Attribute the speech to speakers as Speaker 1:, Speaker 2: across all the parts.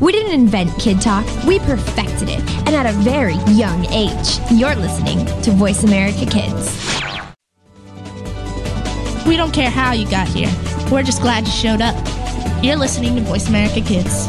Speaker 1: We didn't invent Kid Talk, we perfected it, and at a very young age. You're listening to Voice America Kids.
Speaker 2: We don't care how you got here, we're just glad you showed up. You're listening to Voice America Kids.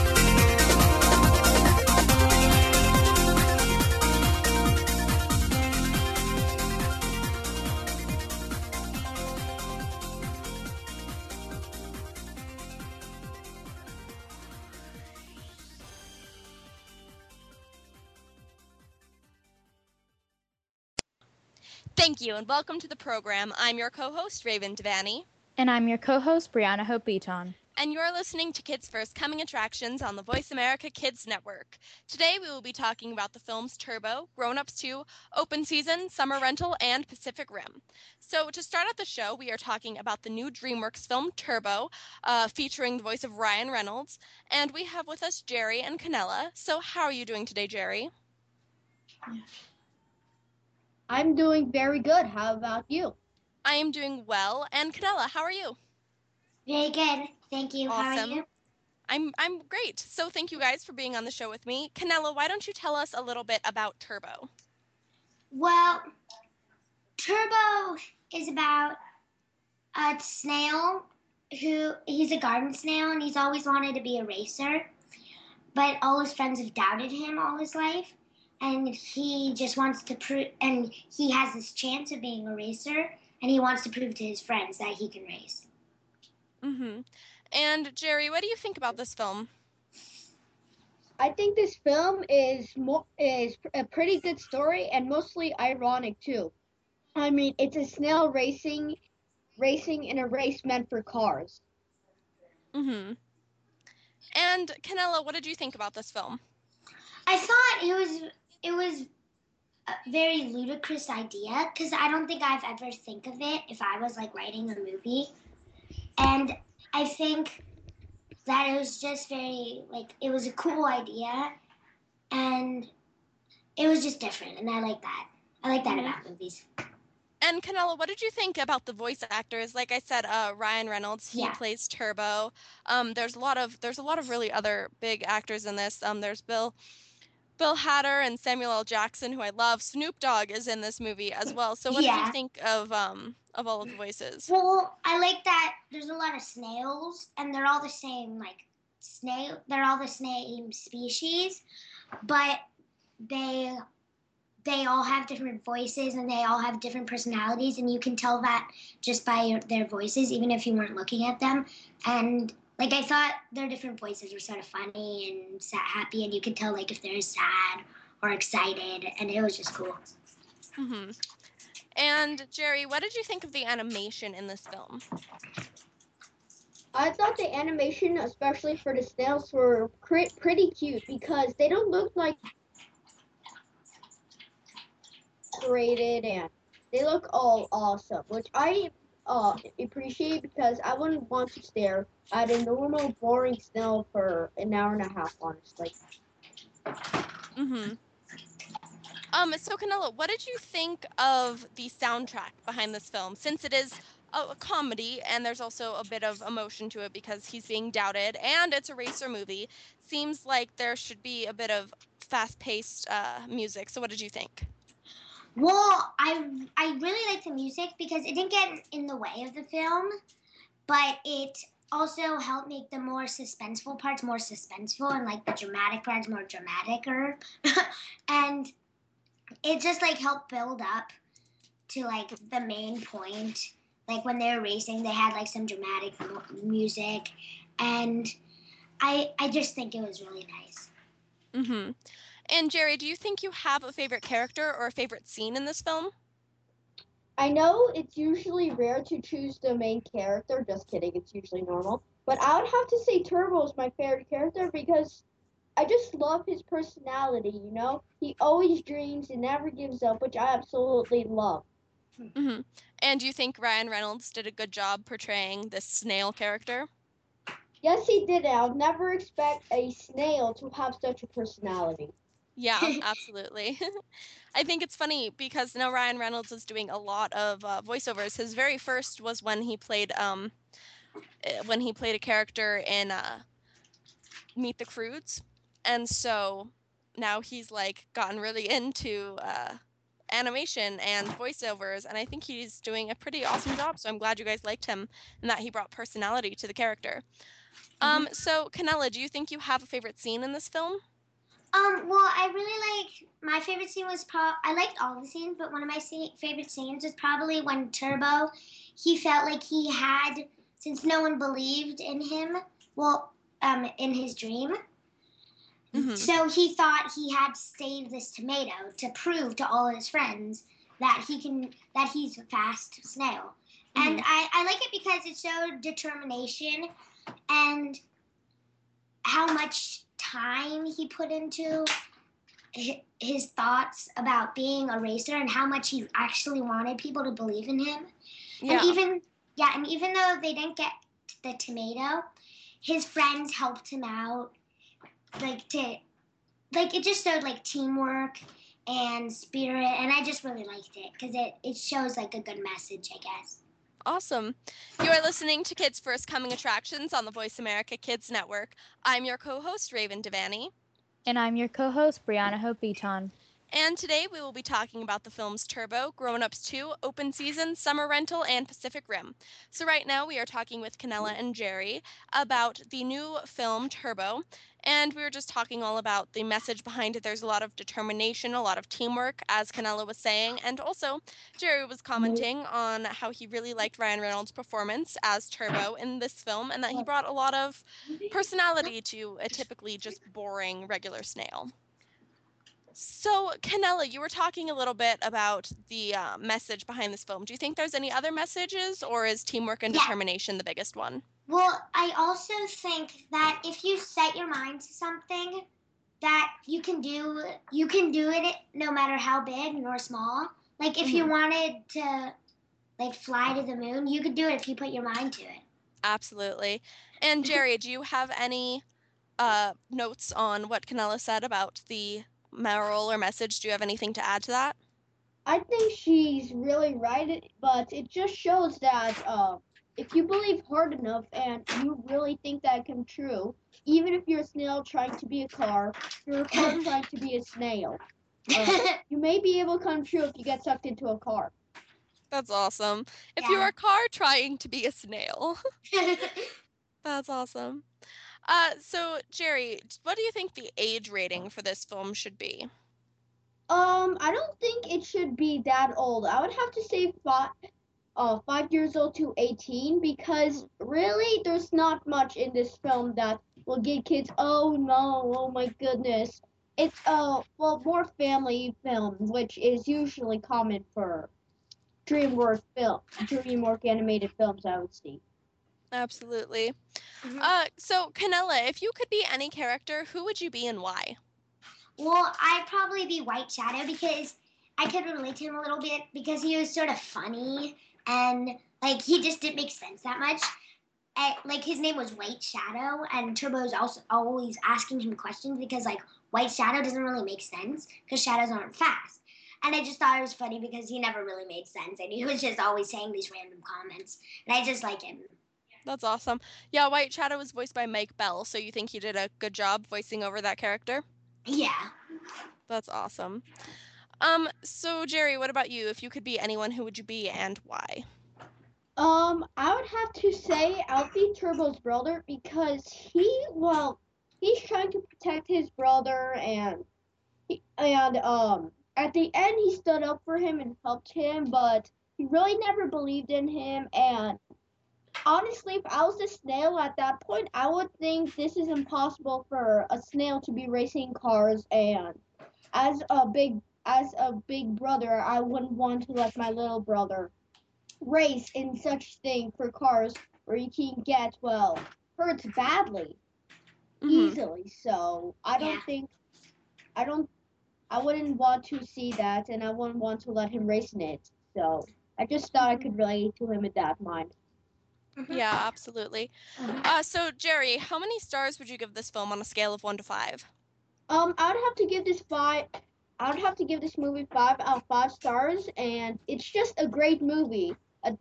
Speaker 3: Thank you, and welcome to the program. I'm your co host, Raven Devaney.
Speaker 4: And I'm your co host, Brianna Hope Beaton.
Speaker 3: And you're listening to Kids First Coming Attractions on the Voice America Kids Network. Today we will be talking about the films Turbo, Grown Ups 2, Open Season, Summer Rental, and Pacific Rim. So, to start out the show, we are talking about the new DreamWorks film Turbo, uh, featuring the voice of Ryan Reynolds. And we have with us Gerry and Canella. So, how are you doing today, Gerry?
Speaker 5: I'm doing very good. How about you?
Speaker 3: I am doing well. And Canella, how are you?
Speaker 6: Very good. Thank you. How are you?
Speaker 3: I'm I'm great. So thank you guys for being on the show with me. Canella, why don't you tell us a little bit about Turbo?
Speaker 6: Well, Turbo is about a snail who he's a garden snail and he's always wanted to be a racer, but all his friends have doubted him all his life. And he just wants to prove, and he has this chance of being a racer, and he wants to prove to his friends that he can race.
Speaker 3: Mm-hmm. And Gerry, what do you think about this film?
Speaker 5: I think this film is mo- is a pretty good story and mostly ironic too. I mean, it's a snail racing racing in a race meant for cars.
Speaker 3: Mm-hmm. And Canella, what did you think about this film?
Speaker 6: I thought it was it was a very ludicrous idea because I don't think I've ever think of it if I was like writing a movie, and I think that it was just very like it was a cool idea, and it was just different, and I like that. I like that about movies.
Speaker 3: And Canella, what did you think about the voice actors? Like I said, uh, Ryan Reynolds, he
Speaker 6: Yeah.
Speaker 3: plays Turbo. Um, there's a lot of there's a lot of really other big actors in this. Um, there's Bill Bill Hader and Samuel L. Jackson, who I love. Snoop Dogg is in this movie as well. So what
Speaker 6: Yeah.
Speaker 3: you think of um of all of the voices?
Speaker 6: Well, I like that there's a lot of snails, and they're all the same like snail. They're all the same species, but they they all have different voices and they all have different personalities, and you can tell that just by your, their voices, even if you weren't looking at them. And like I thought, their different voices were sort of funny and sad, happy, and you could tell like if they're sad or excited, and it was just cool.
Speaker 3: hmm And Gerry, what did you think of the animation in this film?
Speaker 5: I thought the animation, especially for the snails, were cre- pretty cute because they don't look like created and they look all awesome, which I uh, appreciate because I wouldn't want to stare at a normal, boring snail for an hour and a half, honestly.
Speaker 3: Mm-hmm. Um, so Canelo, what did you think of the soundtrack behind this film? Since it is a, comedy and there's also a bit of emotion to it because he's being doubted and it's a racer movie, seems like there should be a bit of fast-paced uh, music. So what did you think?
Speaker 6: Well, I I really like the music because it didn't get in the way of the film, but it also helped make the more suspenseful parts more suspenseful and like the dramatic parts more dramaticer. and it just like helped build up to like the main point. Like when they were racing, they had like some dramatic mu- music, and I I just think it was really nice.
Speaker 3: Mm-hmm. And Gerry, do you think you have a favorite character or a favorite scene in this film?
Speaker 5: I know it's usually rare to choose the main character. Just kidding, it's usually normal. But I would have to say Turbo is my favorite character because I just love his personality, you know? He always dreams and never gives up, which I absolutely love.
Speaker 3: Mm-hmm. And do you think Ryan Reynolds did a good job portraying this snail character?
Speaker 5: Yes, he did. I'll never expect a snail to have such a personality.
Speaker 3: Yeah, absolutely. I think it's funny because now Ryan Reynolds is doing a lot of uh, voiceovers. His very first was when he played um, eh, when he played a character in uh, Meet the Croods, and so now he's like gotten really into uh, animation and voiceovers, and I think he's doing a pretty awesome job. So I'm glad you guys liked him and that he brought personality to the character. Um, so Canella, do you think you have a favorite scene in this film?
Speaker 6: Um, well, I really like my favorite scene was pro. I liked all the scenes, but one of my sce- favorite scenes was probably when Turbo, he felt like he had since no one believed in him. Well, um, in his dream,
Speaker 3: Mhm.
Speaker 6: so he thought he had to save this tomato to prove to all his friends that he can that he's a fast snail. And I, I like it because it showed determination and how much time he put into his thoughts about being a racer and how much he actually wanted people to believe in him.
Speaker 3: Yeah.
Speaker 6: And even yeah, and even though they didn't get the tomato, his friends helped him out, like to, like it just showed like teamwork and spirit, and I just really liked it because it it shows like a good message, I guess.
Speaker 3: Awesome. You are listening to Kids First Coming Attractions on the Voice America Kids Network. I'm your co host, Raven Devaney,
Speaker 4: And I'm your co host, Brianna Hope Beaton.
Speaker 3: And today we will be talking about the films Turbo, Grown Ups 2, Open Season, Summer Rental, and Pacific Rim. So, right now we are talking with Canella and Gerry about the new film Turbo, and we were just talking all about the message behind it. There's a lot of determination, a lot of teamwork, as Canella was saying, and also Gerry was mm-hmm. commenting on how he really liked Ryan Reynolds' performance as Turbo in this film, and that he brought a lot of personality to a typically just boring regular snail. So, Canella, you were talking a little bit about the uh, message behind this film. Do you think there's any other messages, or is teamwork and
Speaker 6: Yeah.
Speaker 3: determination the biggest one?
Speaker 6: Well, I also think that if you set your mind to something, that you can do you can do it no matter how big nor small. Like if you wanted to like fly to the moon, you could do it if you put your mind to it.
Speaker 3: Absolutely. And Gerry, do you have any uh, notes on what Canella said about the moral or message? Do you have anything to add to that?
Speaker 5: I think she's really right, but it just shows that uh, if you believe hard enough and you really think that can true, even if you're a snail trying to be a car, you're a car trying to be a snail. Uh, you may be able to come true if you get sucked into a car.
Speaker 3: That's awesome. If you're a car trying to be a snail, that's awesome. Uh, so Gerry, what do you think the age rating for this film should be?
Speaker 5: Um, I don't think it should be that old. I would have to say five, uh, five years old to 18 because really there's not much in this film that will get kids, oh no, oh my goodness. It's, uh, well, more family films, which is usually common for DreamWorks film, DreamWorks animated films, I would see.
Speaker 3: Absolutely.
Speaker 6: Mhm.
Speaker 3: Uh, so Canella, if you could be any character, who would you be and why?
Speaker 6: well, I'd probably be White Shadow because I could relate to him a little bit because he was sort of funny and like he just didn't make sense that much. And, like his name was White Shadow, and Turbo's also always asking him questions because like White Shadow doesn't really make sense because shadows aren't fast. And I just thought it was funny because he never really made sense, and he was just always saying these random comments, and I just like him.
Speaker 3: That's awesome. Yeah, White Shadow was voiced by Mike Bell, so you think you did a good job voicing over that character?
Speaker 6: Yeah.
Speaker 3: That's awesome. Um, so Gerry, what about you? If you could be anyone, who would you be and why?
Speaker 5: Um, I would have to say Alfie Turbo's brother because he, well, he's trying to protect his brother and he, and um at the end he stood up for him and helped him, but he really never believed in him and honestly if I was a snail at that point I would think this is impossible for a snail to be racing cars and as a big as a big brother I wouldn't want to let my little brother race in such thing for cars where you can get well hurt badly
Speaker 3: Mhm.
Speaker 5: easily. So I don't
Speaker 6: Yeah.
Speaker 5: think I don't I wouldn't want to see that and I wouldn't want to let him race in it. So I just thought I could relate to him in that mind.
Speaker 3: Yeah, absolutely. Uh, so Gerry, how many stars would you give this film on a scale of one to five?
Speaker 5: Um I would have to give this five I would have to give this movie five out of five stars and it's just a great movie. A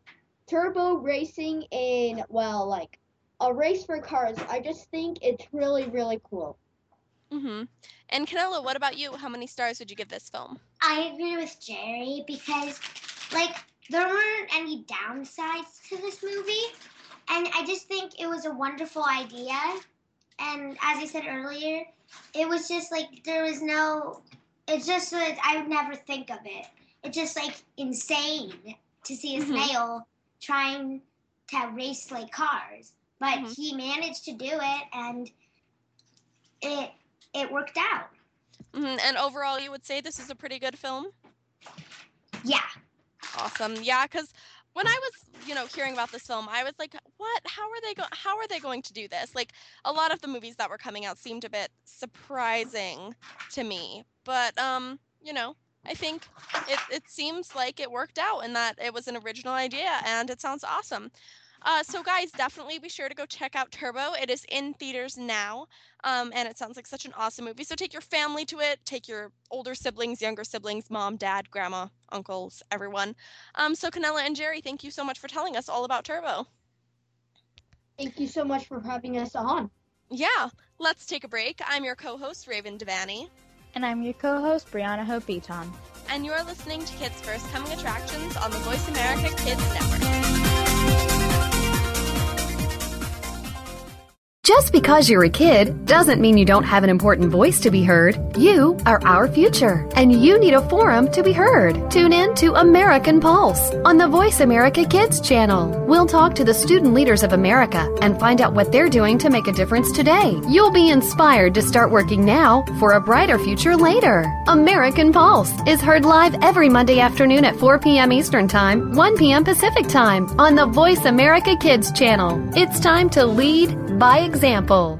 Speaker 5: turbo racing in well like a race for cars. I just think it's really, really cool.
Speaker 3: Mm-hmm. And Canelo, what about you? How many stars would you give this film?
Speaker 6: I agree with Gerry because, like, there weren't any downsides to this movie, and I just think it was a wonderful idea. And as I said earlier, it was just like there was no. It's just that I would never think of it. It's just like insane to see a
Speaker 3: Mhm.
Speaker 6: snail trying to race like cars, but
Speaker 3: Mhm.
Speaker 6: he managed to do it, and it it worked out.
Speaker 3: hmm And overall, you would say this is a pretty good film?
Speaker 6: Yeah.
Speaker 3: Awesome. Yeah, because when I was, you know, hearing about this film, I was like, "What? How are they going? How are they going to do this?" Like, a lot of the movies that were coming out seemed a bit surprising to me, but um, you know, I think it it seems like it worked out and that it was an original idea, and it sounds awesome. Uh, so guys, definitely be sure to go check out Turbo. It is in theaters now, um, and it sounds like such an awesome movie. So take your family to it. Take your older siblings, younger siblings, mom, dad, grandma, uncles, everyone. Um, so Canella and Gerry, thank you so much for telling us all about Turbo.
Speaker 5: Thank you so much for having us on.
Speaker 3: Yeah, let's take a break. I'm your co-host Raven Devaney,
Speaker 4: And I'm your co host, Brianna Hope Beaton.
Speaker 3: and you're listening to Kids First Coming Attractions on the Voice America Kids Network.
Speaker 7: Just because you're a kid doesn't mean you don't have an important voice to be heard. You are our future, and you need a forum to be heard. Tune in to American Pulse on the Voice America Kids channel. We'll talk to the student leaders of America and find out what they're doing to make a difference today. You'll be inspired to start working now for a brighter future later. American Pulse is heard live every Monday afternoon at 4 p.m. Eastern Time, 1 p.m. Pacific Time on the Voice America Kids channel. It's time to lead by example example.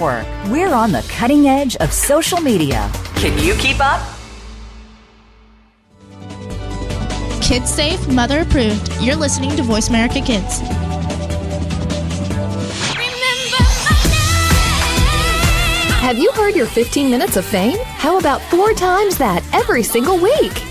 Speaker 8: We're on the cutting edge of social media. Can you keep up?
Speaker 2: Kids safe, mother approved. You're listening to Voice America Kids.
Speaker 7: Have you heard your 15 minutes of fame? How about four times that every single week?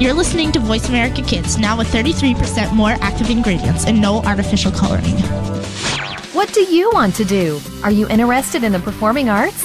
Speaker 2: You're listening to Voice America Kids, now with 33% more active ingredients and no artificial coloring.
Speaker 7: What do you want to do? Are you interested in the performing arts?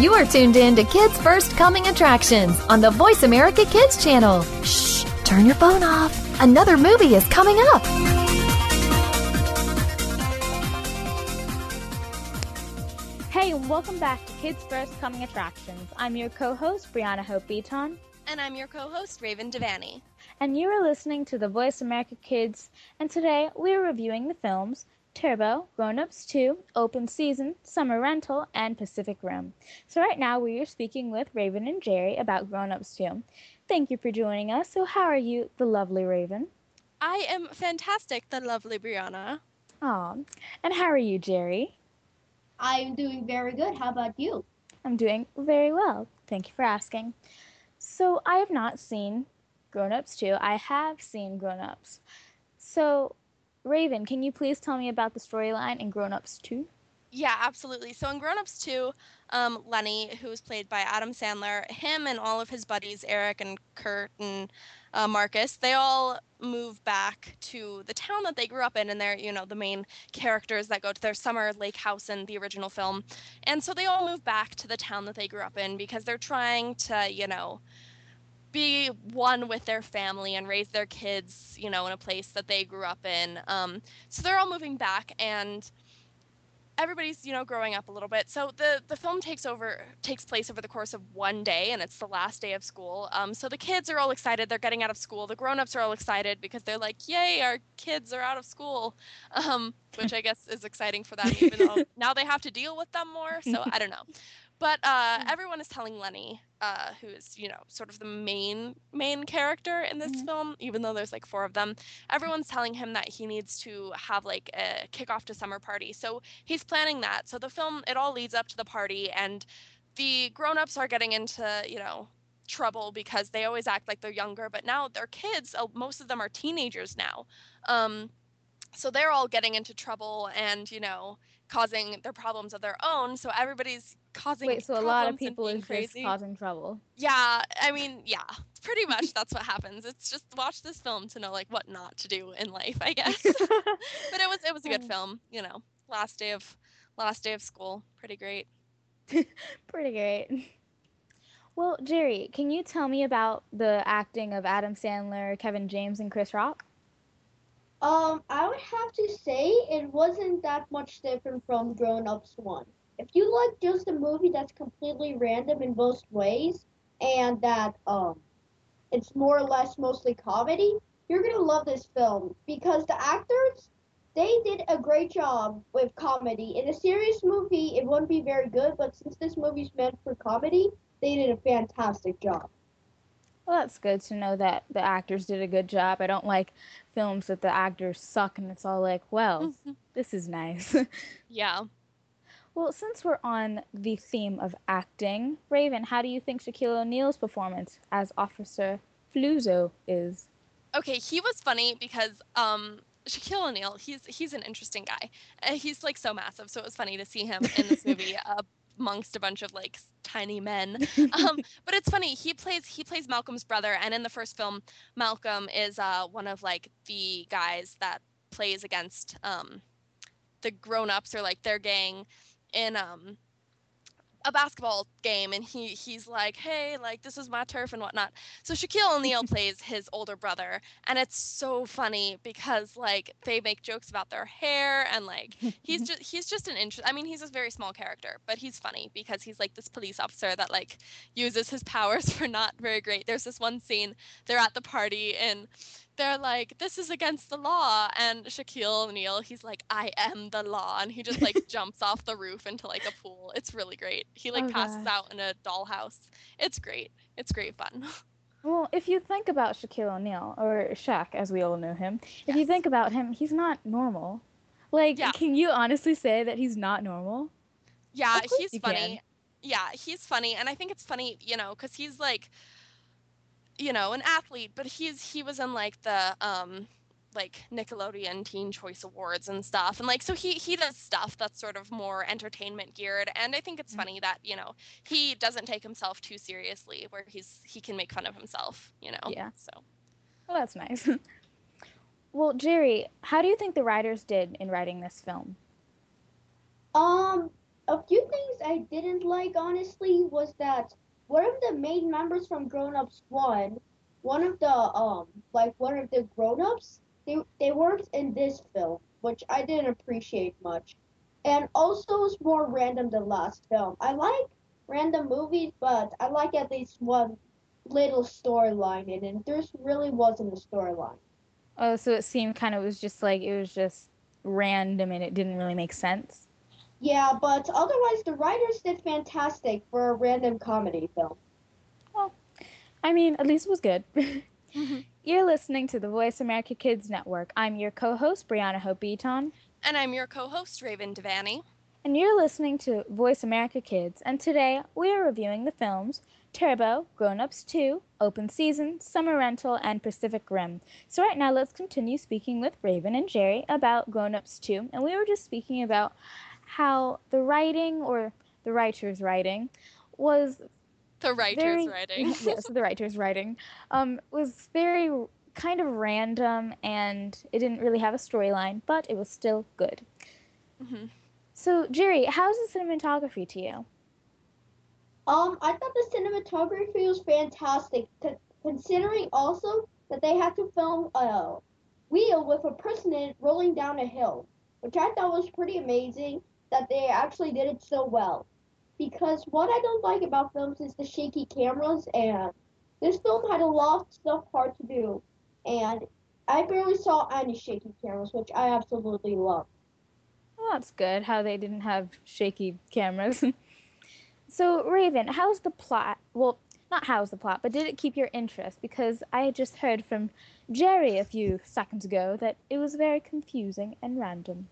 Speaker 7: You are tuned in to Kids First Coming Attractions on the Voice America Kids channel. Shh, turn your phone off. Another movie is coming up.
Speaker 4: Hey, and welcome back to Kids First Coming Attractions. I'm your co-host, Brianna Hope Beaton.
Speaker 3: And I'm your co-host, Raven Devaney.
Speaker 4: And you are listening to the Voice America Kids, and today we are reviewing the films Turbo, Grown Ups 2, Open Season, Summer Rental, and Pacific Rim. So right now we are speaking with Raven and Gerry about Grown Ups 2. Thank you for joining us. So how are you, the lovely Raven?
Speaker 3: I am fantastic, the lovely Brianna.
Speaker 4: Aw. And how are you, Gerry?
Speaker 5: I'm doing very good. How about you?
Speaker 4: I'm doing very well. Thank you for asking. So I have not seen Grown Ups 2. I have seen Grown Ups. So Raven, can you please tell me about the storyline in Grown Ups 2?
Speaker 3: Yeah, absolutely. So in Grown Ups 2, um, Lenny, who was played by Adam Sandler, him and all of his buddies, Eric and Kurt and uh, Marcus, they all move back to the town that they grew up in, and they're, you know, the main characters that go to their summer lake house in the original film. And so they all move back to the town that they grew up in because they're trying to, you know, be one with their family and raise their kids, you know, in a place that they grew up in. Um, so they're all moving back, and everybody's you know growing up a little bit. So the the film takes over takes place over the course of one day and it's the last day of school. Um, so the kids are all excited. They're getting out of school. The grown-ups are all excited because they're like yay our kids are out of school. Um, which i guess is exciting for them even though now they have to deal with them more. So i don't know but uh,
Speaker 4: Mm.
Speaker 3: everyone is telling Lenny, uh, who is you know sort of the main main character in this
Speaker 4: Mhm.
Speaker 3: film, even though there's like four of them. Everyone's telling him that he needs to have like a kickoff to summer party. So he's planning that. So the film it all leads up to the party, and the grown-ups are getting into you know trouble because they always act like they're younger, but now they're kids. uh, Most of them are teenagers now. Um, so they're all getting into trouble and you know causing their problems of their own. So everybody's causing
Speaker 4: Wait, so a lot of people is just
Speaker 3: crazy.
Speaker 4: causing trouble.
Speaker 3: Yeah, I mean, yeah, pretty much that's what happens. It's just watch this film to know like what not to do in life, I guess. but it was it was a good film, you know. Last day of last day of school, pretty great.
Speaker 4: Pretty great. Well, Gerry, can you tell me about the acting of Adam Sandler, Kevin James, and Chris Rock?
Speaker 5: Um, I would have to say it wasn't that much different from Grown Ups 1. If you like just a movie that's completely random in most ways and that um it's more or less mostly comedy, you're gonna love this film because the actors they did a great job with comedy. In a serious movie, it wouldn't be very good, but since this movie's meant for comedy, they did a fantastic job.
Speaker 4: Well, that's good to know that the actors did a good job. I don't like films that the actors suck and it's all like, well, this is nice.
Speaker 3: Yeah.
Speaker 4: well, since we're on the theme of acting, Raven, how do you think Shaquille O'Neal's performance as Officer Fluzoo is?
Speaker 3: Okay, he was funny because um Shaquille O'Neal, he's he's an interesting guy. Uh, he's like so massive, so it was funny to see him in this movie uh, amongst a bunch of like tiny men. Um, but it's funny. He plays he plays Malcolm's brother, and in the first film, Malcolm is uh, one of like the guys that plays against um, the grown-ups or like their gang in um, a basketball game, and he he's like, hey, like this is my turf and whatnot. So Shaquille O'Neal plays his older brother, and it's so funny because like they make jokes about their hair and like he's just he's just an interest. I mean, he's a very small character, but he's funny because he's like this police officer that like uses his powers for not very great. There's this one scene they're at the party and they're like, "This is against the law," and Shaquille O'Neal, he's like, "I am the law," and he just like jumps off the roof into like a pool. It's really great. He like
Speaker 4: Oh,
Speaker 3: passes
Speaker 4: gosh.
Speaker 3: out in a dollhouse. It's great. It's great fun.
Speaker 4: Well, if you think about Shaquille O'Neal, or Shaq as we all know him, if you think about him, he's not normal. Like,
Speaker 3: Yeah.
Speaker 4: can you honestly say that he's not normal?
Speaker 3: Yeah, he's funny.
Speaker 4: can.
Speaker 3: Yeah, he's funny, and I think it's funny, you know, because he's like, you know, an athlete, but he's he was in like the um like Nickelodeon Teen Choice Awards and stuff. And like so he he does stuff that's sort of more entertainment geared and I think it's
Speaker 4: Mhm.
Speaker 3: funny that, you know, he doesn't take himself too seriously where he's he can make fun of himself, you know.
Speaker 4: Yeah.
Speaker 3: So
Speaker 4: Well, that's nice. well, Gerry, how do you think the writers did in writing this film?
Speaker 5: Um, a few things I didn't like honestly was that one of the main members from Grown Ups One, one of the um like one of the grown ups, they they weren't in this film, which I didn't appreciate much. And also it's more random than last film. I like random movies, but I like at least one little storyline in it. There's really wasn't a storyline.
Speaker 4: Oh, so it seemed kind of was just like it was just random and it didn't really make sense.
Speaker 5: Yeah, but otherwise the writers did fantastic for a random comedy film.
Speaker 4: Well, I mean, at least it was good. Mm-hmm. You're listening to the Voice America Kids Network. I'm your co-host Brianna Hope Beaton,
Speaker 3: and I'm your co-host Raven Devaney.
Speaker 4: and you're listening to Voice America Kids. And today we are reviewing the films Turbo, Grown Ups 2, Open Season, Summer Rental, and Pacific Rim. So right now let's continue speaking with Raven and Gerry about Grown Ups 2. And we were just speaking about how the writing or the writer's writing was
Speaker 3: The writer's
Speaker 4: very,
Speaker 3: writing.
Speaker 4: yes, the writer's writing um, was very kind of random and it didn't really have a storyline, but it was still good.
Speaker 3: Mhm.
Speaker 4: So, Gerry, how's the cinematography to you?
Speaker 5: Um, I thought the cinematography was fantastic, c- considering also that they had to film a wheel with a person in it rolling down a hill, which I thought was pretty amazing that they actually did it so well. Because what I don't like about films is the shaky cameras, and this film had a lot of stuff hard to do, and I barely saw any shaky cameras, which I absolutely love.
Speaker 4: Well, that's good how they didn't have shaky cameras. so, Raven, how's the plot? Well, not how's the plot, but did it keep your interest? Because I just heard from Gerry a few seconds ago that it was very confusing and random.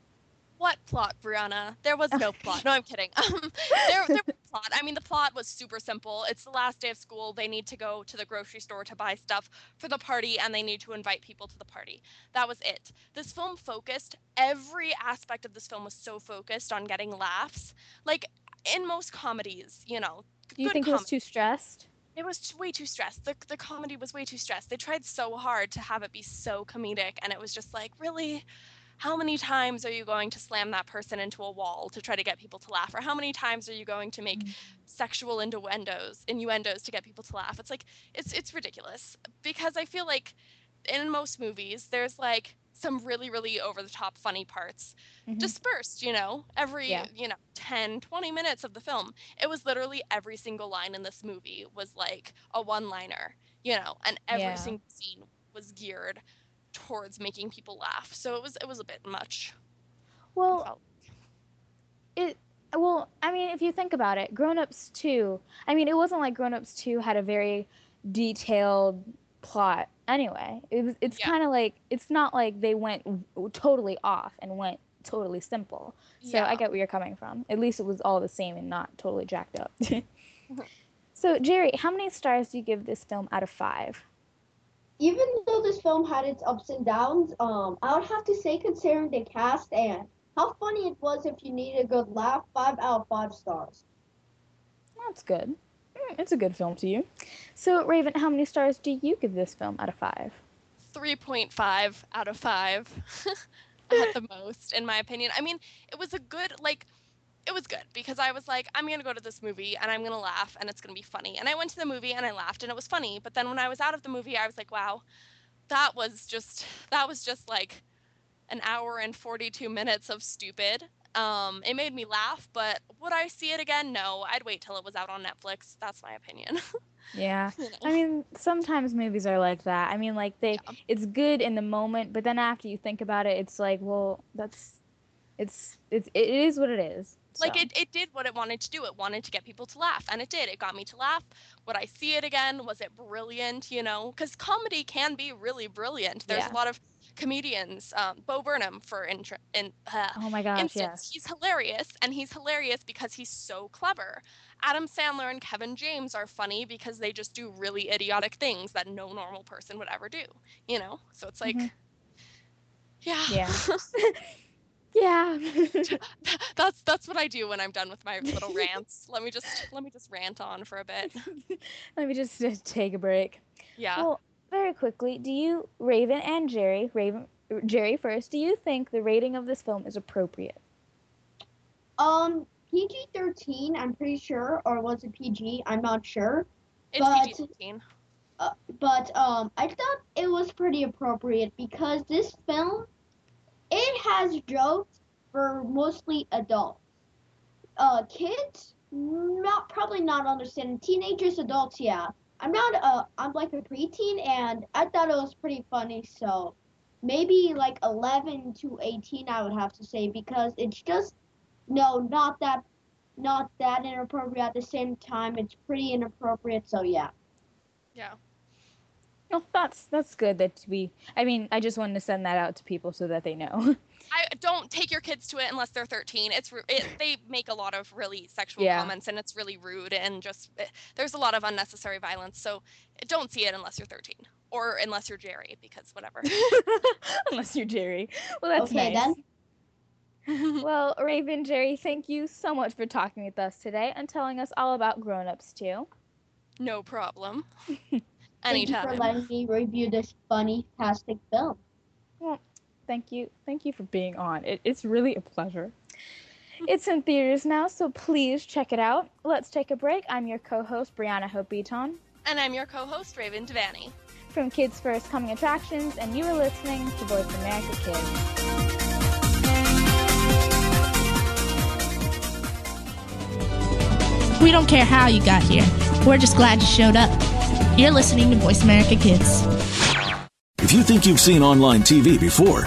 Speaker 3: What plot, Brianna? There was no plot. No, I'm kidding. Um, there, there was plot. I mean, the plot was super simple. It's the last day of school. They need to go to the grocery store to buy stuff for the party, and they need to invite people to the party. That was it. This film focused. Every aspect of this film was so focused on getting laughs. Like in most comedies, you know.
Speaker 4: Do you think it was too stressed?
Speaker 3: it was way too stressed. The, the comedy was way too stressed. They tried so hard to have it be so comedic, and it was just like, really? How many times are you going to slam that person into a wall to try to get people to laugh? Or how many times are you going to make sexual innuendos, innuendos to get people to laugh? It's like, it's, it's ridiculous. Because I feel like in most movies, there's like some really, really over the top funny parts
Speaker 4: Mhm.
Speaker 3: dispersed, you know, every,
Speaker 4: Yeah.
Speaker 3: you know, 10, 20 minutes of the film. It was literally every single line in this movie was like a one liner, you know, and every
Speaker 4: Yeah.
Speaker 3: single scene was geared towards making people laugh. So it was it was a bit much.
Speaker 4: Well, it well i mean if you think about it grown ups 2 i mean it wasn't like grown ups 2 had a very detailed plot anyway it was it's
Speaker 3: Yeah.
Speaker 4: kind of like it's not like they went totally off and went totally simple so i get where you're coming from at least it was all the same and not totally jacked up so gerry how many stars do you give this film out of five
Speaker 5: even though this film had its ups and downs, um, I would have to say, considering the cast and how funny it was, if you need a good laugh, five out of five stars.
Speaker 4: that's good Mm, it's a good film to you so raven how many stars do you give this film out of five
Speaker 3: 3.5 out of 5 at the most in my opinion. I mean, it was a good like it was good because I was like I'm going to go to this movie and I'm going to laugh and it's going to be funny. And I went to the movie and I laughed and it was funny. But then when I was out of the movie, I was like, wow, that was just that was just like an hour and 42 minutes of stupid. Um, it made me laugh, but would I see it again? No, I'd wait till it was out on Netflix. That's my opinion.
Speaker 4: yeah
Speaker 3: You know?
Speaker 4: I mean, sometimes movies are like that. I mean, like they,
Speaker 3: Yeah.
Speaker 4: it's good in the moment, but then after you think about it, it's like, well, that's, it's, it's, it is what it is.
Speaker 3: Like
Speaker 4: so.
Speaker 3: it, it did what it wanted to do it wanted to get people to laugh and it did it got me to laugh would i see it again was it brilliant you know because comedy can be really brilliant there's
Speaker 4: Yeah.
Speaker 3: a lot of comedians um, bo burnham for intr- in, uh,
Speaker 4: Oh my gosh,
Speaker 3: instance
Speaker 4: yes.
Speaker 3: he's hilarious and he's hilarious because he's so clever adam sandler and kevin james are funny because they just do really idiotic things that no normal person would ever do you know so it's like
Speaker 4: Mhm.
Speaker 3: Yeah.
Speaker 4: Yeah. yeah.
Speaker 3: that's that's what I do when I'm done with my little rants. Let me just let me just rant on for a bit.
Speaker 4: Let me just, just take a break.
Speaker 3: Yeah.
Speaker 4: Well, very quickly, do you, Raven and Gerry, Raven, Gerry first, do you think the rating of this film is appropriate?
Speaker 5: Um, PG thirteen, I'm pretty sure, or was it PG? I'm not sure.
Speaker 3: it's
Speaker 5: but-
Speaker 3: PG-13.
Speaker 5: Uh, but um, I thought it was pretty appropriate because this film, it has jokes for mostly adults. Uh, kids, not probably not understanding. Teenagers, adults, yeah. I'm not uh, I'm like a preteen, and I thought it was pretty funny. So maybe like 11 to 18, I would have to say because it's just no, not that, not that inappropriate. At the same time, it's pretty inappropriate. So yeah.
Speaker 3: Yeah.
Speaker 4: No, that's that's good that we. I mean, I just wanted to send that out to people so that they know.
Speaker 3: I don't take your kids to it unless they're 13. It's it, they make a lot of really sexual
Speaker 4: Yeah.
Speaker 3: comments and it's really rude and just eh, there's a lot of unnecessary violence. So eh, don't see it unless you're 13 or unless you're Gerry because whatever.
Speaker 4: Unless you're Gerry. Well, that's
Speaker 5: okay
Speaker 4: nice.
Speaker 5: then.
Speaker 4: Well, Raven, Jerry, thank you so much for talking with us today and telling us all about Grown Ups too.
Speaker 3: no problem.
Speaker 5: Thank you for letting me review this funny, fantastic film.
Speaker 4: Well, Thank you. Thank you for being on. It, it's really a pleasure. It's in theaters now, so please check it out. Let's take a break. I'm your co-host, Brianna Hope Beaton
Speaker 3: And I'm your co-host Raven Devaney.
Speaker 4: from Kids First Coming Attractions, and you are listening to Voice America Kids.
Speaker 2: We don't care how you got here. We're just glad you showed up. You're listening to Voice America Kids.
Speaker 9: If you think you've seen online TV before,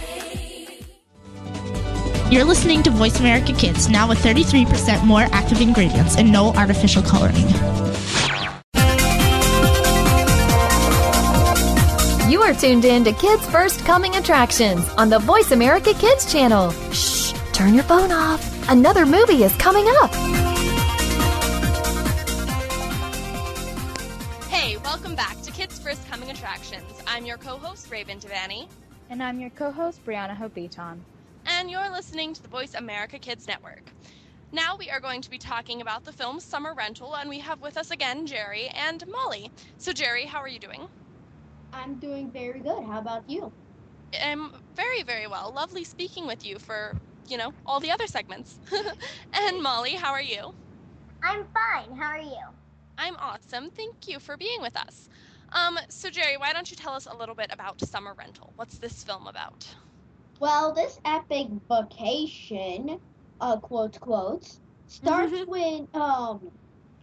Speaker 2: You're listening to Voice America Kids, now with 33% more active ingredients and no artificial coloring.
Speaker 7: You are tuned in to Kids First Coming Attractions on the Voice America Kids channel. Shh, turn your phone off. Another movie is coming up.
Speaker 3: Hey, welcome back to Kids First Coming Attractions. I'm your co-host Raven Devaney,
Speaker 4: And I'm your co-host, Brianna Hope Beaton.
Speaker 3: And you're listening to the Voice America Kids Network. Now we are going to be talking about the film Summer Rental, and we have with us again Gerry and Molly. So Gerry, how are you doing?
Speaker 5: I'm doing very good. How about you?
Speaker 3: I'm very, very well. Lovely speaking with you for, you know, all the other segments. and Molly, how are you?
Speaker 6: I'm fine. How are you?
Speaker 3: I'm awesome. Thank you for being with us. Um, so Gerry, why don't you tell us a little bit about Summer Rental? What's this film about?
Speaker 5: Well, this epic vacation, uh, quote quotes, starts when um,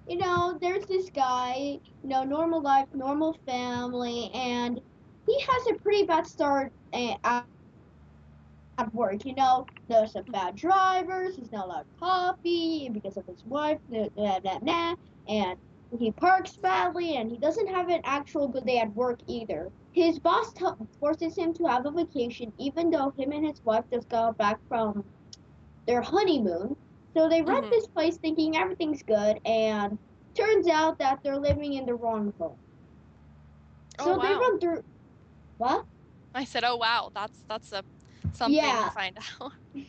Speaker 5: you know, there's this guy, you know, normal life, normal family, and he has a pretty bad start at, at work. You know, there's some bad drivers. He's not allowed coffee because of his wife. Nah, nah, nah, and he parks badly, and he doesn't have an actual good day at work either. His boss forces him to have a vacation, even though him and his wife just got back from their honeymoon. So they rent
Speaker 3: Mhm.
Speaker 5: this place thinking everything's good, and turns out that they're living in the wrong home. So
Speaker 3: Oh,
Speaker 5: they run through. What?
Speaker 3: I said, "Oh wow, that's that's a something
Speaker 5: Yeah.
Speaker 3: to find out."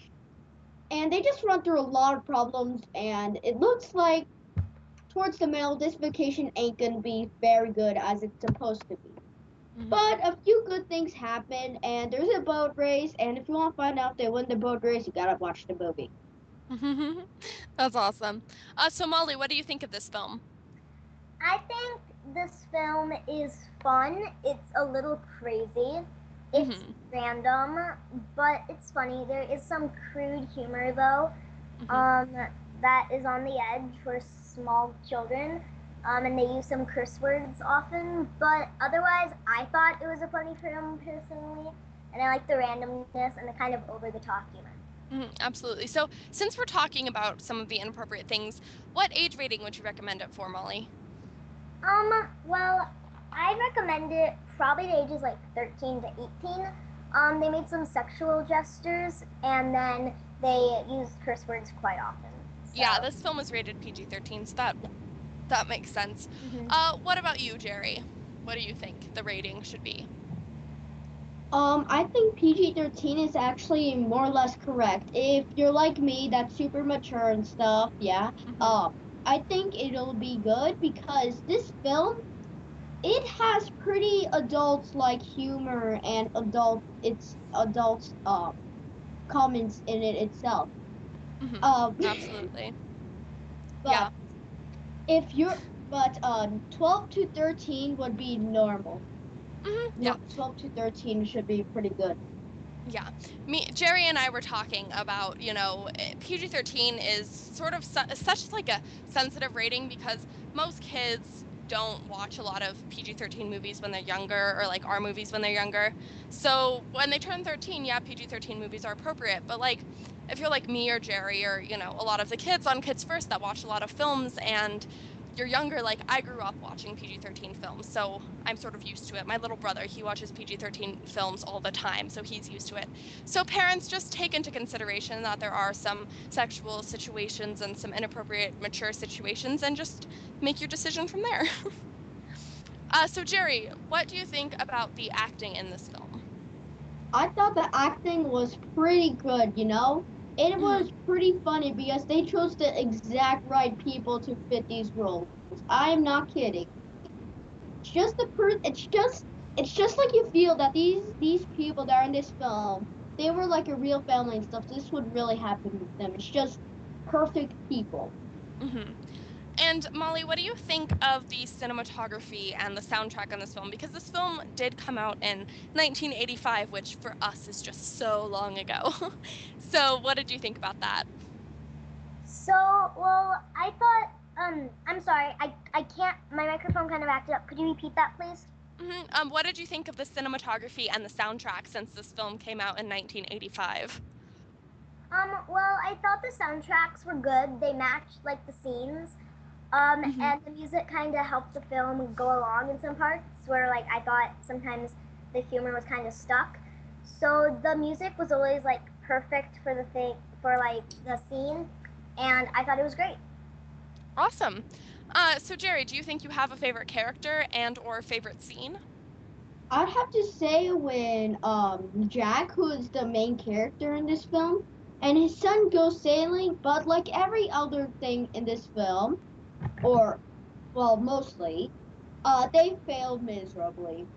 Speaker 5: and they just run through a lot of problems and it looks like towards the middle this vacation ain't gonna be very good as it's supposed to be but a few good things happen and there's a boat race and if you want to find out if they win the boat race you gotta watch the movie
Speaker 3: that's awesome. Uh, so Molly, what do you think of this film?
Speaker 10: I think this film is fun. It's a little crazy. It's
Speaker 3: Mhm.
Speaker 10: random, but it's funny. There is some crude humor though,
Speaker 3: Mhm.
Speaker 10: um, that is on the edge for small children. Um, and they use some curse words often, but otherwise, I thought it was a funny film personally, and I like the randomness and the kind of over the top humor.
Speaker 3: Mhm, absolutely. So, since we're talking about some of the inappropriate things, what age rating would you recommend it for, Molly?
Speaker 10: Um, well, I recommend it probably to ages like 13 to 18. Um, they made some sexual gestures and then they used curse words quite often.
Speaker 3: Yeah, this film was rated PG-13, so that that makes sense.
Speaker 10: Mhm.
Speaker 3: Uh, what about you, Gerry? What do you think the rating should be?
Speaker 5: um i think pg-13 is actually more or less correct if you're like me that's super mature and stuff yeah um i think it'll be good because this film it has pretty adult like humor and adult it's adult um comments in it itself
Speaker 3: Mhm,
Speaker 5: um
Speaker 3: Absolutely.
Speaker 5: but
Speaker 3: Yeah.
Speaker 5: If you're but um 12 to 13 would be normal.
Speaker 3: Mhm,
Speaker 5: yeah. 12 to 13 should be pretty good.
Speaker 3: Yeah, me, Gerry, and I were talking about, you know, eh, PG-13 is sort of su- such like a sensitive rating because most kids don't watch a lot of PG-13 movies when they're younger, or like our movies when they're younger. So when they turn 13, yeah, PG-13 movies are appropriate. But like, if you're like me or Gerry, or you know, a lot of the kids on Kids First that watch a lot of films, and you're younger, like I grew up watching PG-13 films, so I'm sort of used to it. My little brother, he watches PG-13 films all the time, so he's used to it. So parents just take into consideration that there are some sexual situations and some inappropriate mature situations and just make your decision from there. uh, so Gerry, what do you think about the acting in this film?
Speaker 5: I thought the acting was pretty good, you know? It was pretty funny because they chose the exact right people to fit these roles. I am not kidding. It's just the per it's just it's just like you feel that these these people that are in this film, they were like a real family and stuff. This would really happen with them. It's just perfect people.
Speaker 3: hmm And Molly, what do you think of the cinematography and the soundtrack on this film? Because this film did come out in 1985, which for us is just so long ago. so, what did you think about that?
Speaker 10: So, well, I thought, um, I'm sorry, I, I can't, my microphone kind of acted up. Could you repeat that, please?
Speaker 3: hmm Um, what did you think of the cinematography and the soundtrack since this film came out in 1985?
Speaker 10: Um, well, I thought the soundtracks were good. They matched, like, the scenes. Um,
Speaker 3: Mhm.
Speaker 10: and the music kind of helped the film go along in some parts where, like, I thought sometimes the humor was kind of stuck. So the music was always, like, perfect for the thing, for, like, the scene. And I thought it was great.
Speaker 3: Awesome. Uh, so Gerry, do you think you have a favorite character and or favorite scene?
Speaker 5: I'd have to say when um Jack, who is the main character in this film, and his son go sailing, but like every other thing in this film, or well mostly, uh they failed miserably.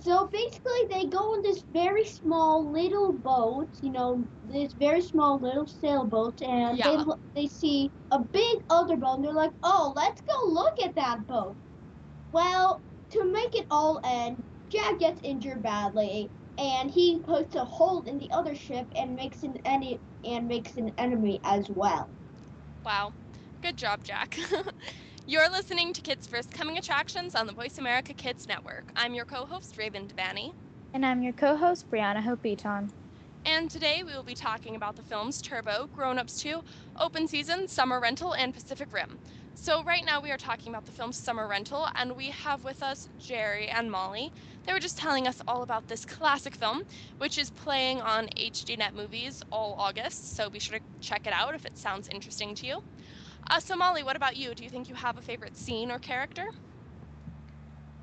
Speaker 5: So basically, they go in this very small little boat, you know, this very small little sailboat, and
Speaker 3: Yeah.
Speaker 5: they they see a big other boat, and they're like, "Oh, let's go look at that boat." Well, to make it all end, Jack gets injured badly, and he puts a hole in the other ship and makes an any and makes an enemy as well.
Speaker 3: Wow. Good job, Jack. You're listening to Kids First Coming Attractions on the Voice America Kids Network. I'm your co host, Raven Devaney.
Speaker 4: And I'm your co host, Brianna Hope Beaton.
Speaker 3: And today we will be talking about the films Turbo, Grown Ups 2, Open Season, Summer Rental, and Pacific Rim. So, right now we are talking about the film Summer Rental, and we have with us Gerry and Molly. They were just telling us all about this classic film, which is playing on HDNet Movies all August, so be sure to check it out if it sounds interesting to you. Uh, so, Molly, what about you? Do you think you have a favorite scene or character?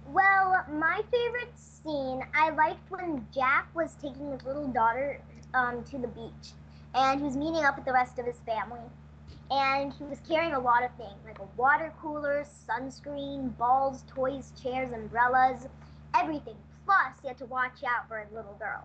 Speaker 10: Well, my favorite scene, I liked when Jack was taking his little daughter um, to the beach, and he was meeting up with the rest of his family. And he was carrying a lot of things, like a water cooler, sunscreen, balls, toys, chairs, umbrellas, everything. Plus, he had to watch out for his little girl.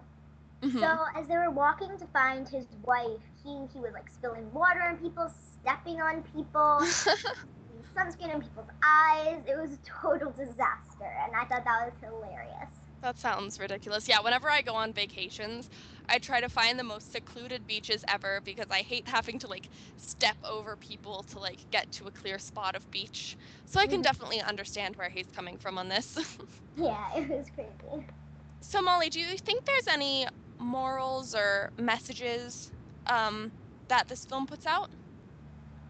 Speaker 3: Mhm.
Speaker 10: So as they were walking to find his wife, he he was like spilling water on people, stepping on people, sunscreen in people's eyes. It was a total disaster, and I thought that was hilarious.
Speaker 3: That sounds ridiculous. Yeah, whenever I go on vacations, I try to find the most secluded beaches ever because I hate having to like step over people to like get to a clear spot of beach. So I can
Speaker 10: Mhm.
Speaker 3: definitely understand where he's coming from on this.
Speaker 10: Yeah, it was crazy.
Speaker 3: so Molly, do you think there's any morals or messages um, that this film puts out?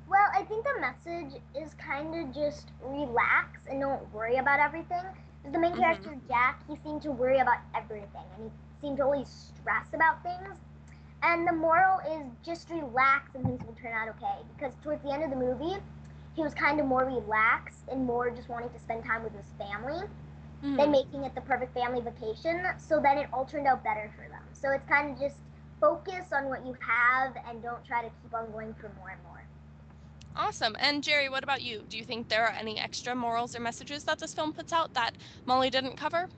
Speaker 10: Well, I think the message is kind of just relax and don't worry about everything. The main
Speaker 3: Mhm.
Speaker 10: character, Jack, he seemed to worry about everything and he seemed to always stress about things. And the moral is just relax and things will turn out okay. Because towards the end of the movie, he was kind of more relaxed and more just wanting to spend time with his family
Speaker 3: Mhm.
Speaker 10: than making it the perfect family vacation. So then it all turned out better for them. So it's kind of just focus on what you have and don't try to keep on going for more and more.
Speaker 3: Awesome. And Gerry, what about you? Do you think there are any extra morals or messages that this film puts out that Molly didn't cover?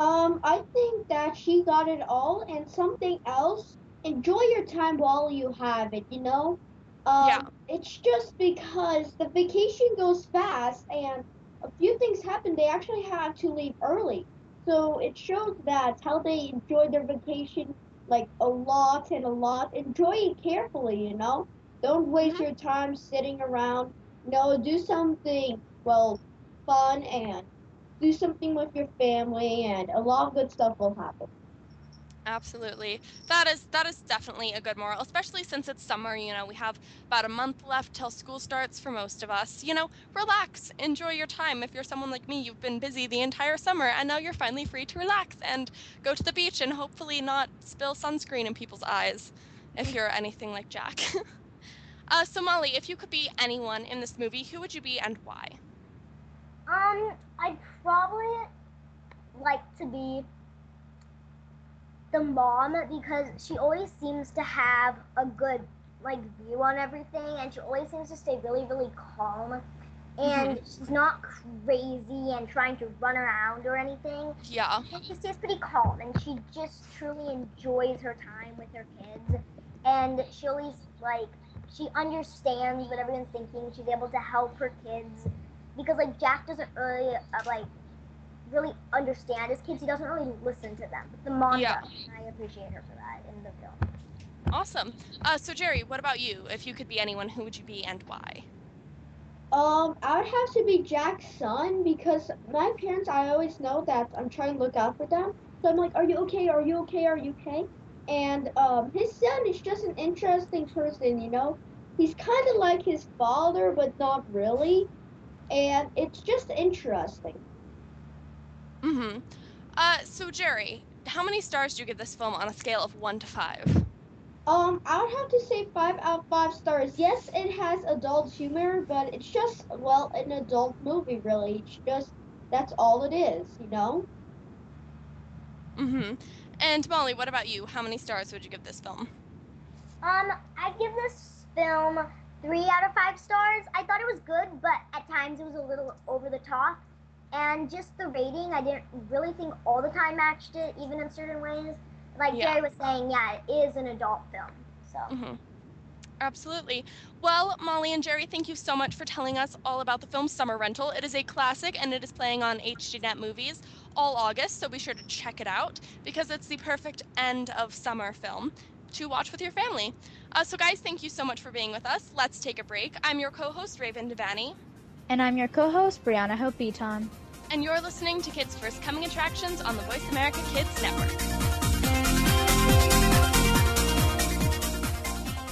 Speaker 5: Um, I think that she got it all, and something else. Enjoy your time while you have it. You know. Um,
Speaker 3: Yeah.
Speaker 5: It's just because the vacation goes fast, and a few things happen. They actually had to leave early, so it shows that how they enjoyed their vacation like a lot and a lot. Enjoy it carefully. You know. Don't waste mm-hmm. your time sitting around. No, do something well, fun and do something with your family, and a lot of good stuff will happen.
Speaker 3: Absolutely. That is that is definitely a good moral, especially since it's summer, you know, we have about a month left till school starts for most of us. You know, relax, enjoy your time. If you're someone like me, you've been busy the entire summer and now you're finally free to relax and go to the beach and hopefully not spill sunscreen in people's eyes if you're anything like Jack. uh, so Molly, if you could be anyone in this movie, who would you be and why?
Speaker 10: Um, I'd probably like to be the mom because she always seems to have a good like view on everything and she always seems to stay really really calm and she's not crazy and trying to run around or anything
Speaker 3: Yeah.
Speaker 10: and she stays pretty calm and she just truly enjoys her time with her kids and she always like she understands what everyone's thinking she's able to help her kids because like jack doesn't really uh, like really understand his kids he doesn't really listen to them but the mom
Speaker 3: Yeah.
Speaker 10: does i appreciate her for that in the film
Speaker 3: Awesome. Uh, so Gerry, what about you? If you could be anyone, who would you be and why?
Speaker 5: Um, I would have to be Jack's son because my parents, I always know that I'm trying to look out for them. So I'm like, are you okay? Are you okay? Are you okay? And um, his son is just an interesting person, you know? He's kind of like his father, but not really. And it's just interesting.
Speaker 3: Mm-hmm. Uh, so Gerry, how many stars do you give this film on a scale of one to five?
Speaker 5: Um, I would have to say five out of five stars. Yes, it has adult humor, but it's just, well, an adult movie, really. It's just, that's all it is, you know?
Speaker 3: Mm-hmm. And Molly, what about you? How many stars would you give this film?
Speaker 10: um i give this film three out of five stars i thought it was good but at times it was a little over the top and just the rating, I didn't really think all the time matched it, even in certain ways. Like
Speaker 3: Yeah.
Speaker 10: Gerry was saying, yeah, it is an adult film. So.
Speaker 3: Mhm. Absolutely. Well, Molly and Gerry, thank you so much for telling us all about the film Summer Rental. It is a classic and it is playing on HDNet Movies all August, so be sure to check it out because it's the perfect end of summer film to watch with your family. Uh, so, guys, thank you so much for being with us. Let's take a break. I'm your co host, Raven Devaney,
Speaker 4: And I'm your co host, Brianna Hope Beaton.
Speaker 3: and you're listening to Kids First Coming Attractions on the Voice America Kids Network.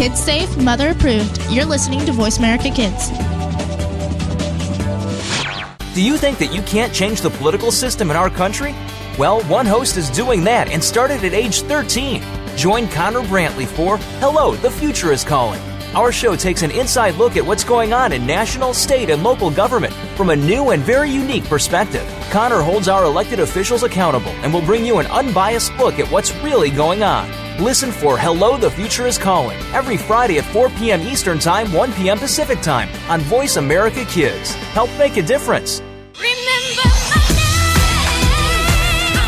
Speaker 2: Kids safe, mother approved. You're listening to Voice America Kids.
Speaker 11: Do you think that you can't change the political system in our country? Well, one host is doing that and started at age 13. Join Connor Brantley for Hello, the Future is Calling. Our show takes an inside look at what's going on in national, state, and local government from a new and very unique perspective. Connor holds our elected officials accountable and will bring you an unbiased look at what's really going on. Listen for Hello, the Future is Calling every Friday at 4 p.m. Eastern Time, 1 p.m. Pacific Time on Voice America Kids. Help make a difference.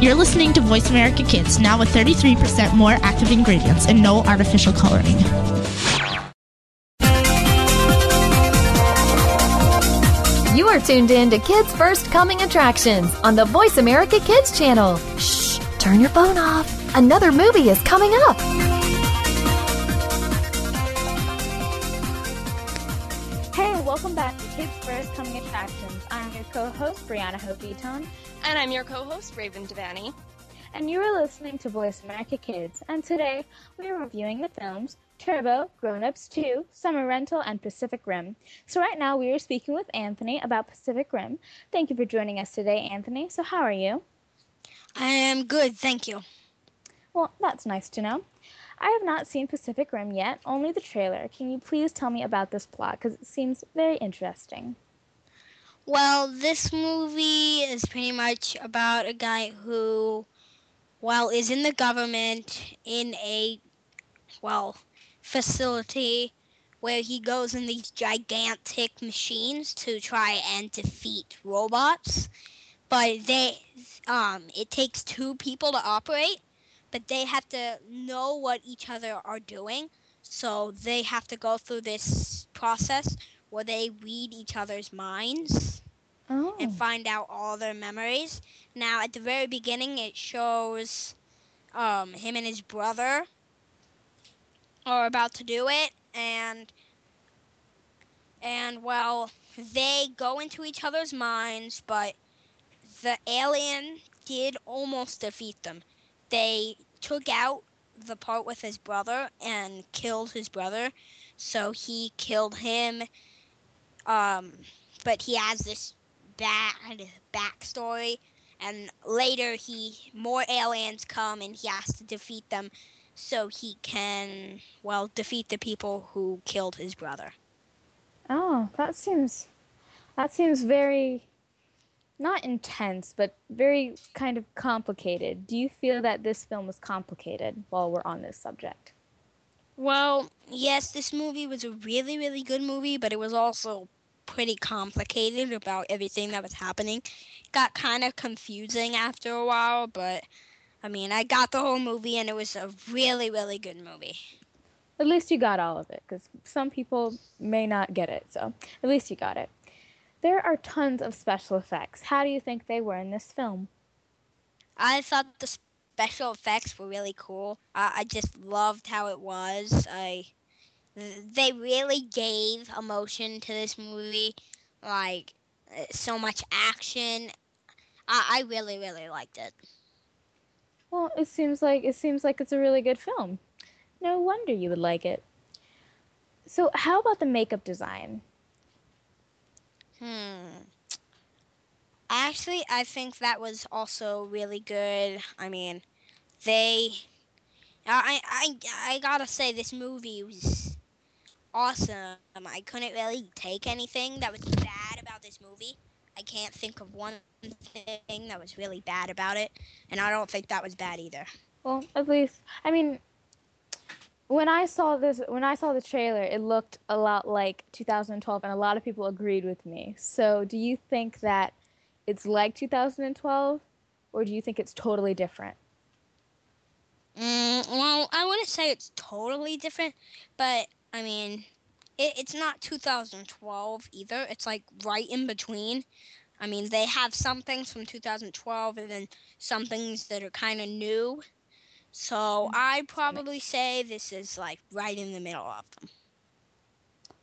Speaker 2: You're listening to Voice America Kids, now with 33% more active ingredients and no artificial coloring.
Speaker 7: You are tuned in to Kids First Coming Attractions on the Voice America Kids channel. Shh, turn your phone off. Another movie is coming up.
Speaker 4: Hey, welcome back to Kids First Coming Attractions. I'm your co host, Brianna Hope Beaton.
Speaker 3: And I'm your co host, Raven Devaney.
Speaker 4: And you are listening to Voice America Kids. And today we are reviewing the films Turbo, Grown Ups 2, Summer Rental, and Pacific Rim. So, right now we are speaking with Anthony about Pacific Rim. Thank you for joining us today, Anthony. So, how are you?
Speaker 12: I am good, thank you.
Speaker 4: Well, that's nice to know. I have not seen Pacific Rim yet, only the trailer. Can you please tell me about this plot? Because it seems very interesting.
Speaker 12: Well, this movie is pretty much about a guy who, well, is in the government in a, well, facility where he goes in these gigantic machines to try and defeat robots. But they, um, it takes two people to operate, but they have to know what each other are doing. So they have to go through this process where they read each other's minds
Speaker 4: Oh.
Speaker 12: and find out all their memories. Now, at the very beginning, it shows um, him and his brother are about to do it, and and well, they go into each other's minds, but the alien did almost defeat them. They took out the part with his brother and killed his brother, so he killed him. Um, but he has this bad backstory, and later he more aliens come and he has to defeat them, so he can well defeat the people who killed his brother.
Speaker 4: Oh, that seems that seems very not intense, but very kind of complicated. Do you feel that this film was complicated while we're on this subject?
Speaker 12: Well, yes, this movie was a really, really good movie, but it was also pretty complicated about everything that was happening. Got kind of confusing after a while, but I mean, I got the whole movie and it was a really, really good movie.
Speaker 4: At least you got all of it, because some people may not get it, so at least you got it. There are tons of special effects. How do you think they were in this film?
Speaker 12: I thought the special effects were really cool. I, I just loved how it was. I they really gave emotion to this movie, like uh, so much action. I, I really really liked it.
Speaker 4: Well, it seems like it seems like it's a really good film. No wonder you would like it. So, how about the makeup design?
Speaker 12: Hmm. Actually, I think that was also really good. I mean, they. I I I gotta say this movie was awesome. I couldn't really take anything that was bad about this movie. I can't think of one thing that was really bad about it, and I don't think that was bad either.
Speaker 4: Well, at least I mean, when I saw this, when I saw the trailer, it looked a lot like 2012, and a lot of people agreed with me. So, do you think that it's like 2012, or do you think it's totally different?
Speaker 12: Mm, well, I wouldn't say it's totally different, but I mean, it, it's not 2012 either. It's like right in between. I mean, they have some things from 2012 and then some things that are kind of new. So mm, I'd probably say this is like right in the middle of them.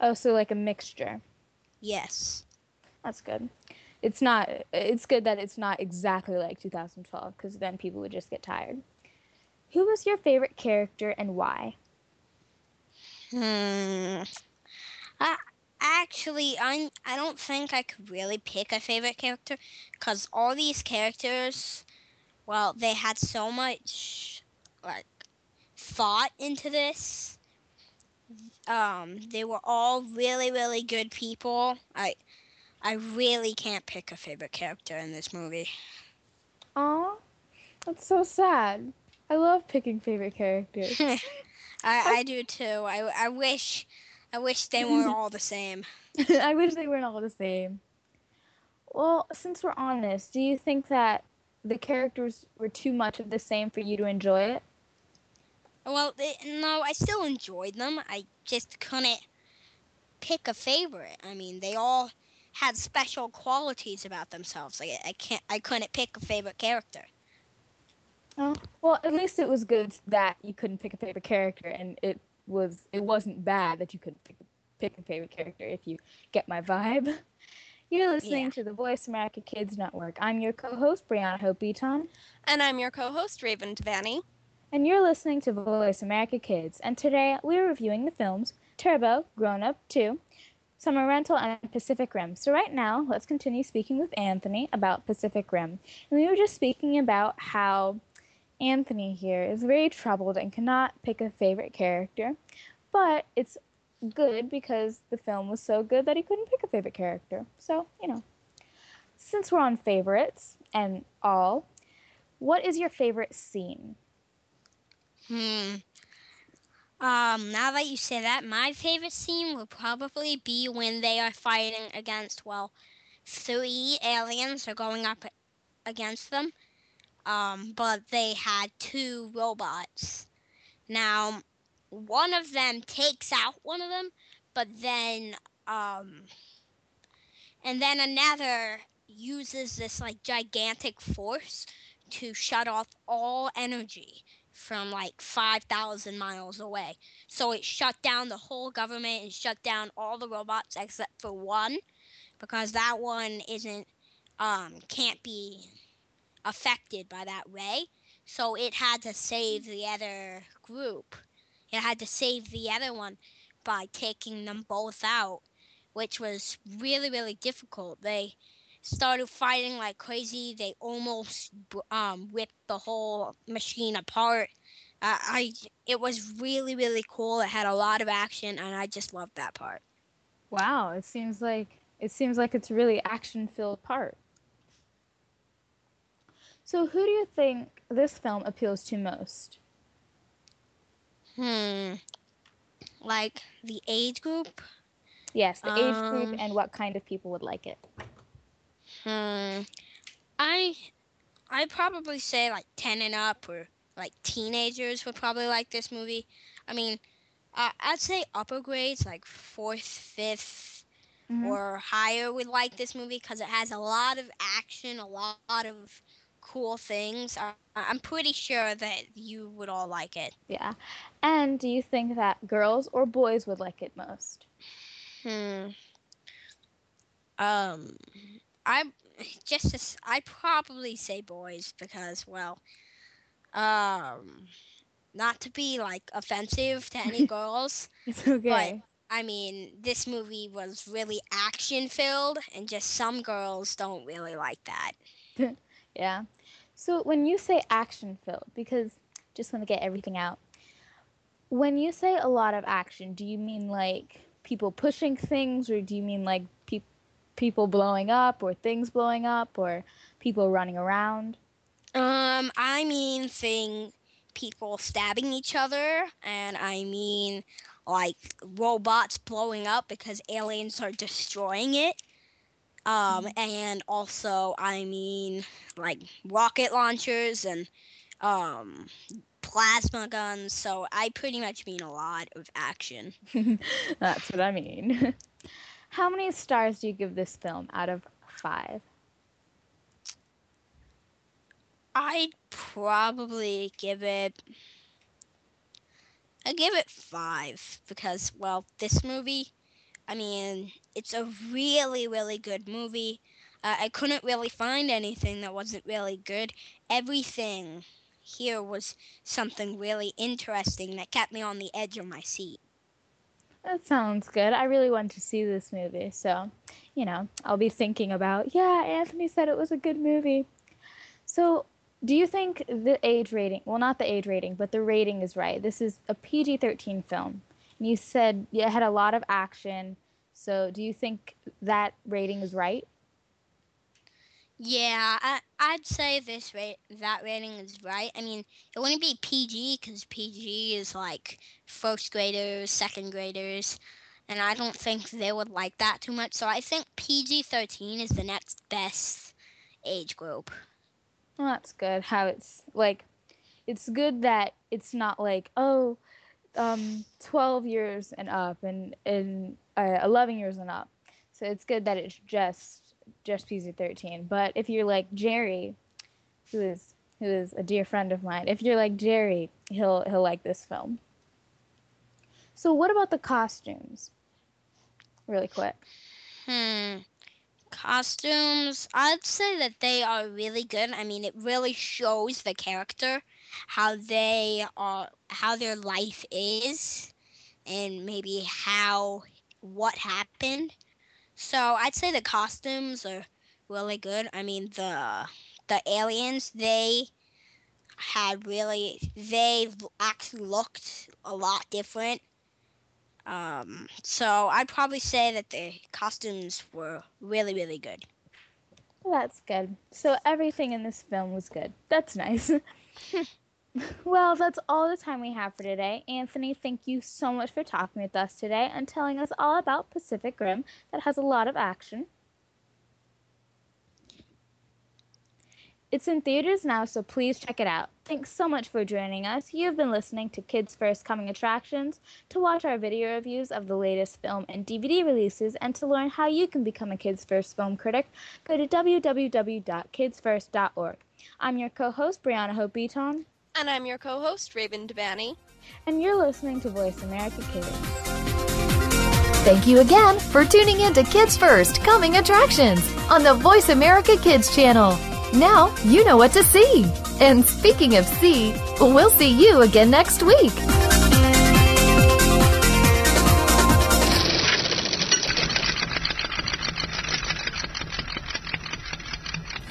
Speaker 4: Oh, so like a mixture.
Speaker 12: Yes.
Speaker 4: That's good. It's not. It's good that it's not exactly like 2012 because then people would just get tired. Who was your favorite character and why?
Speaker 12: Hmm. I, actually, I I don't think I could really pick a favorite character because all these characters, well, they had so much like thought into this. Um, they were all really, really good people. I I really can't pick a favorite character in this movie.
Speaker 4: Aw, that's so sad. I love picking favorite characters.
Speaker 12: I, I do too. I, I wish I wish they were all the same.
Speaker 4: I wish they weren't all the same. Well, since we're on this, do you think that the characters were too much of the same for you to enjoy it?
Speaker 12: Well, they, no, I still enjoyed them. I just couldn't pick a favorite. I mean, they all had special qualities about themselves. Like I can't, I couldn't pick a favorite character.
Speaker 4: Oh, well, at least it was good that you couldn't pick a favorite character, and it was it wasn't bad that you couldn't pick, pick a favorite character. If you get my vibe. You're listening yeah. to the Voice America Kids Network. I'm your co-host Brianna Hope Beaton,
Speaker 3: and I'm your co-host Raven Devaney.
Speaker 4: And you're listening to Voice America Kids. And today we're reviewing the films Turbo, Grown Up 2, Summer Rental, and Pacific Rim. So right now, let's continue speaking with Anthony about Pacific Rim. And we were just speaking about how Anthony here is very troubled and cannot pick a favorite character, but it's good because the film was so good that he couldn't pick a favorite character. So, you know, since we're on favorites and all, what is your favorite scene?
Speaker 12: Hmm. Um, now that you say that, my favorite scene would probably be when they are fighting against, well, three aliens are going up against them. Um, but they had two robots. Now, one of them takes out one of them, but then, um, and then another uses this like gigantic force to shut off all energy from like 5,000 miles away. So it shut down the whole government and shut down all the robots except for one because that one isn't um can't be affected by that ray. So it had to save the other group. It had to save the other one by taking them both out, which was really really difficult. They started fighting like crazy. They almost um, ripped the whole machine apart. Uh, I it was really really cool. It had a lot of action, and I just loved that part.
Speaker 4: Wow, it seems like it seems like it's a really action-filled part. So, who do you think this film appeals to most?
Speaker 12: Hmm. Like the age group?
Speaker 4: Yes, the age group
Speaker 12: Um,
Speaker 4: and what kind of people would like it.
Speaker 12: Hmm. I I'd probably say like 10 and up or like teenagers would probably like this movie. I mean, uh, I'd say upper grades like 4th, 5th
Speaker 4: Mhm.
Speaker 12: or higher would like this movie cuz it has a lot of action, a lot of cool things. I, I'm pretty sure that you would all like it.
Speaker 4: Yeah. And do you think that girls or boys would like it most?
Speaker 12: Hmm. Um, I just as I probably say boys because well, um, not to be like offensive to any girls,
Speaker 4: It's okay. but.
Speaker 12: I mean this movie was really action filled, and just some girls don't really like that.
Speaker 4: yeah. So when you say action filled, because just want to get everything out. When you say a lot of action, do you mean like people pushing things, or do you mean like pe- people blowing up, or things blowing up, or people running around?
Speaker 12: Um, I mean thing people stabbing each other, and I mean like robots blowing up because aliens are destroying it. Um, and also I mean like rocket launchers and um plasma guns. So I pretty much mean a lot of action.
Speaker 4: That's what I mean. How many stars do you give this film out of five?
Speaker 12: I'd probably give it. I give it five because, well, this movie, I mean, it's a really, really good movie. Uh, I couldn't really find anything that wasn't really good. Everything here was something really interesting that kept me on the edge of my seat.
Speaker 4: That sounds good. I really want to see this movie, so you know, I'll be thinking about. Yeah, Anthony said it was a good movie. So, do you think the age rating? Well, not the age rating, but the rating is right. This is a PG-13 film, and you said it had a lot of action. So, do you think that rating is right?
Speaker 12: Yeah, I, I'd say this rate that rating is right. I mean, it wouldn't be PG because PG is like first graders, second graders, and I don't think they would like that too much. So I think PG thirteen is the next best age group.
Speaker 4: Well, that's good. How it's like, it's good that it's not like oh, um, twelve years and up and and uh, eleven years and up. So it's good that it's just just PG thirteen. But if you're like Gerry, who is who is a dear friend of mine, if you're like Gerry, he'll he'll like this film. So what about the costumes? Really quick.
Speaker 12: Hmm. Costumes, I'd say that they are really good. I mean, it really shows the character, how they are, how their life is, and maybe how what happened. So I'd say the costumes are really good. I mean, the the aliens they had really they actually looked a lot different. Um, so I'd probably say that the costumes were really, really good.
Speaker 4: That's good. So everything in this film was good. That's nice. well, that's all the time we have for today. Anthony, thank you so much for talking with us today and telling us all about Pacific Rim that has a lot of action. It's in theaters now, so please check it out. Thanks so much for joining us. You've been listening to Kids First Coming Attractions. To watch our video reviews of the latest film and DVD releases and to learn how you can become a Kids First film critic, go to www.kidsfirst.org. I'm your co-host, Brianna Hope Beaton.
Speaker 3: And I'm your co host, Raven Devaney.
Speaker 4: And you're listening to Voice America Kids.
Speaker 7: Thank you again for tuning in to Kids First Coming Attractions on the Voice America Kids channel. Now you know what to see. And speaking of see, we'll see you again next week.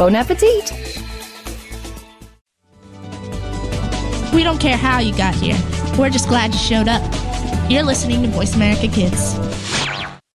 Speaker 13: Bon appetit!
Speaker 2: We don't care how you got here. We're just glad you showed up. You're listening to Voice America Kids.